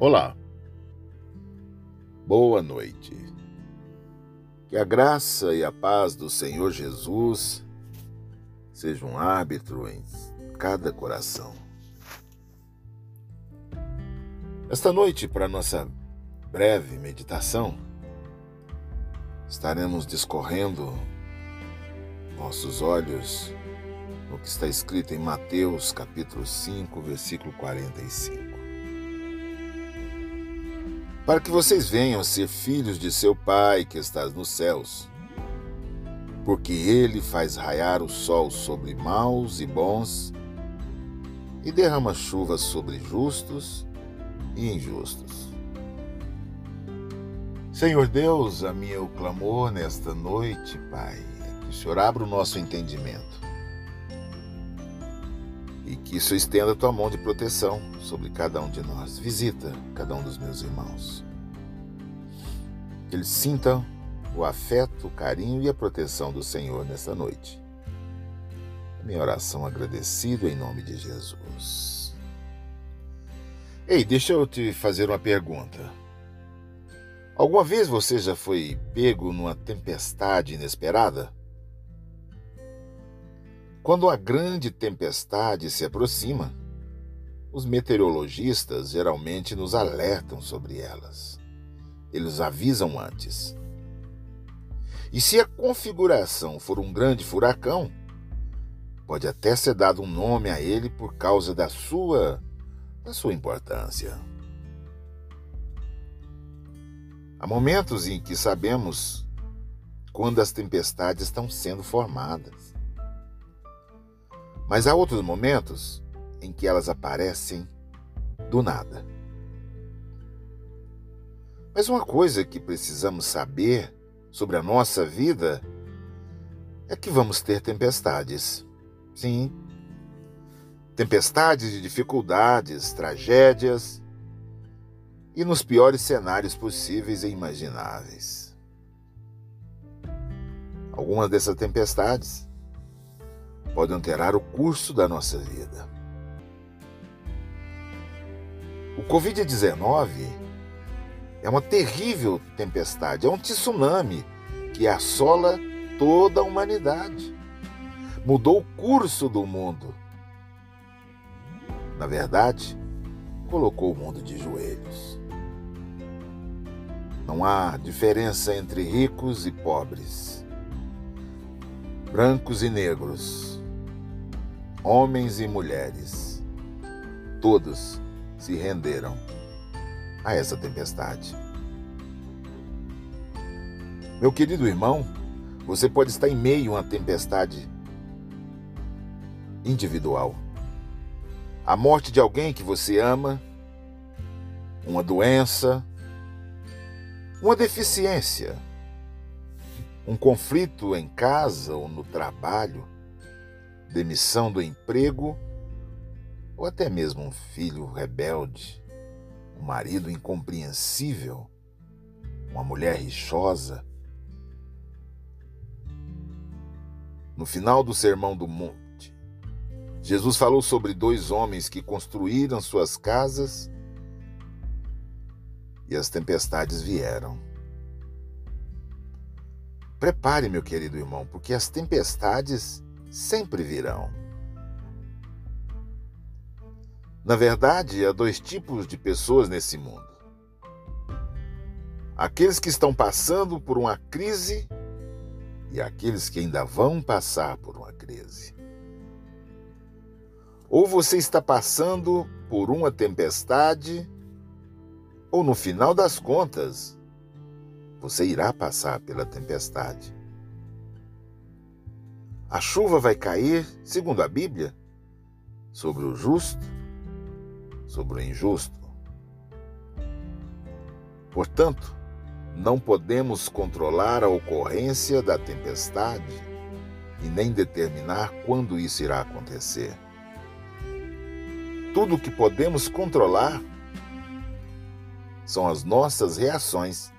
Olá, boa noite. Que a graça e a paz do Senhor Jesus sejam um árbitro em cada coração. Esta noite, para nossa breve meditação, estaremos discorrendo nossos olhos no que está escrito em Mateus capítulo 5, versículo 45 para que vocês venham a ser filhos de seu Pai que estás nos céus. Porque ele faz raiar o sol sobre maus e bons, e derrama chuva sobre justos e injustos. Senhor Deus, a meu clamor nesta noite, Pai, é que o Senhor abra o nosso entendimento que isso estenda a tua mão de proteção sobre cada um de nós. Visita cada um dos meus irmãos. Que eles sintam o afeto, o carinho e a proteção do Senhor nessa noite. Minha oração agradecido em nome de Jesus. Ei, deixa eu te fazer uma pergunta. Alguma vez você já foi pego numa tempestade inesperada? Quando a grande tempestade se aproxima, os meteorologistas geralmente nos alertam sobre elas. Eles avisam antes. E se a configuração for um grande furacão, pode até ser dado um nome a ele por causa da sua da sua importância. Há momentos em que sabemos quando as tempestades estão sendo formadas. Mas há outros momentos em que elas aparecem do nada. Mas uma coisa que precisamos saber sobre a nossa vida é que vamos ter tempestades. Sim. Tempestades de dificuldades, tragédias e nos piores cenários possíveis e imagináveis. Algumas dessas tempestades pode alterar o curso da nossa vida. O Covid-19 é uma terrível tempestade, é um tsunami que assola toda a humanidade. Mudou o curso do mundo. Na verdade, colocou o mundo de joelhos. Não há diferença entre ricos e pobres, brancos e negros homens e mulheres, todos se renderam a essa tempestade. Meu querido irmão, você pode estar em meio a uma tempestade individual. A morte de alguém que você ama, uma doença, uma deficiência, um conflito em casa ou no trabalho demissão do emprego ou até mesmo um filho rebelde, um marido incompreensível, uma mulher rixosa. No final do Sermão do Monte, Jesus falou sobre dois homens que construíram suas casas e as tempestades vieram. Prepare, meu querido irmão, porque as tempestades sempre virão. Na verdade, há dois tipos de pessoas nesse mundo: aqueles que estão passando por uma crise e aqueles que ainda vão passar por uma crise. Ou você está passando por uma tempestade, ou no final das contas, você irá passar pela tempestade. A chuva vai cair, segundo a Bíblia, sobre o justo, sobre o injusto. Portanto, não podemos controlar a ocorrência da tempestade e nem determinar quando isso irá acontecer. Tudo o que podemos controlar são as nossas reações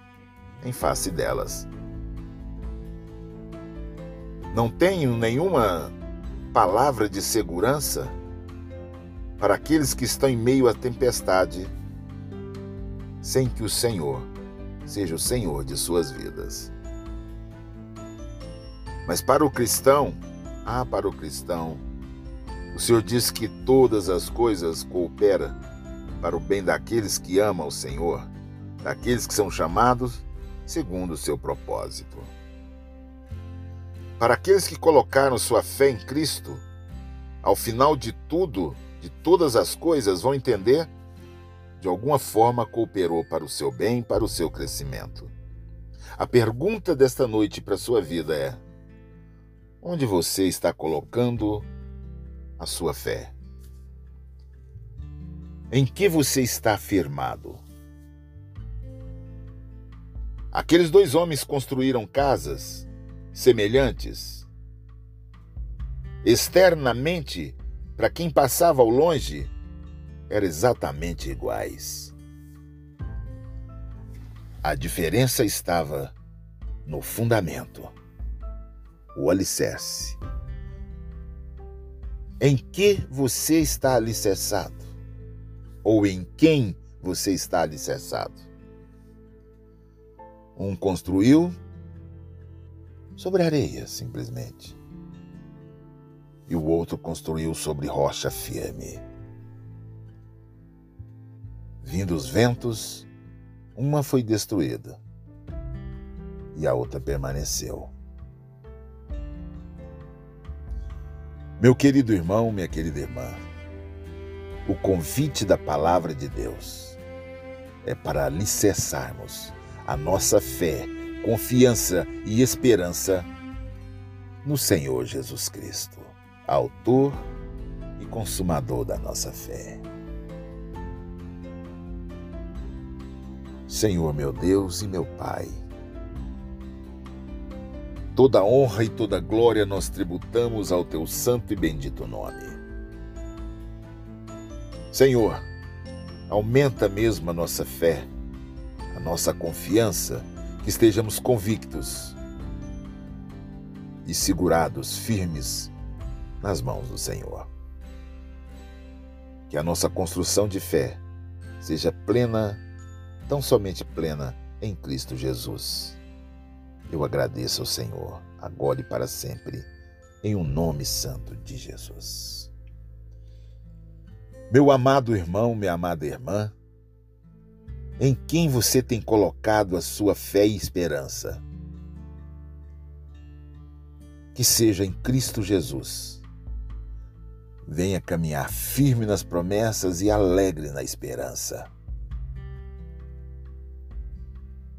em face delas. Não tenho nenhuma palavra de segurança para aqueles que estão em meio à tempestade sem que o Senhor seja o Senhor de suas vidas. Mas para o cristão, ah, para o cristão, o Senhor diz que todas as coisas cooperam para o bem daqueles que amam o Senhor, daqueles que são chamados segundo o seu propósito. Para aqueles que colocaram sua fé em Cristo, ao final de tudo, de todas as coisas, vão entender de alguma forma cooperou para o seu bem, para o seu crescimento. A pergunta desta noite para a sua vida é: onde você está colocando a sua fé? Em que você está firmado? Aqueles dois homens construíram casas semelhantes. Externamente, para quem passava ao longe, eram exatamente iguais. A diferença estava no fundamento, o alicerce. Em que você está alicerçado? Ou em quem você está alicerçado? Um construiu sobre areia, simplesmente. E o outro construiu sobre rocha firme. Vindo os ventos, uma foi destruída e a outra permaneceu. Meu querido irmão, minha querida irmã, o convite da palavra de Deus é para alicerçarmos a nossa fé, confiança e esperança no Senhor Jesus Cristo, Autor e Consumador da nossa fé. Senhor meu Deus e meu Pai. Toda honra e toda glória nós tributamos ao teu santo e bendito nome. Senhor, aumenta mesmo a nossa fé, a nossa confiança, estejamos convictos e segurados, firmes nas mãos do Senhor. Que a nossa construção de fé seja plena tão somente plena em Cristo Jesus. Eu agradeço ao Senhor, agora e para sempre, em um nome santo de Jesus. Meu amado irmão, minha amada irmã, em quem você tem colocado a sua fé e esperança? Que seja em Cristo Jesus. Venha caminhar firme nas promessas e alegre na esperança.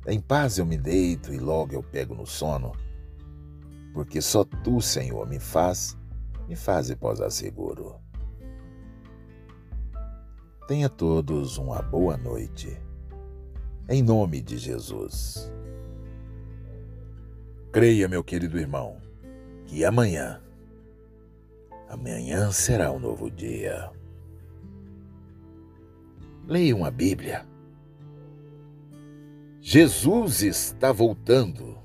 Em paz eu me deito e logo eu pego no sono, porque só tu, Senhor, me faz, me faz repousar seguro. Tenha todos uma boa noite. Em nome de Jesus. Creia, meu querido irmão, que amanhã, amanhã será um novo dia. Leia uma Bíblia Jesus está voltando.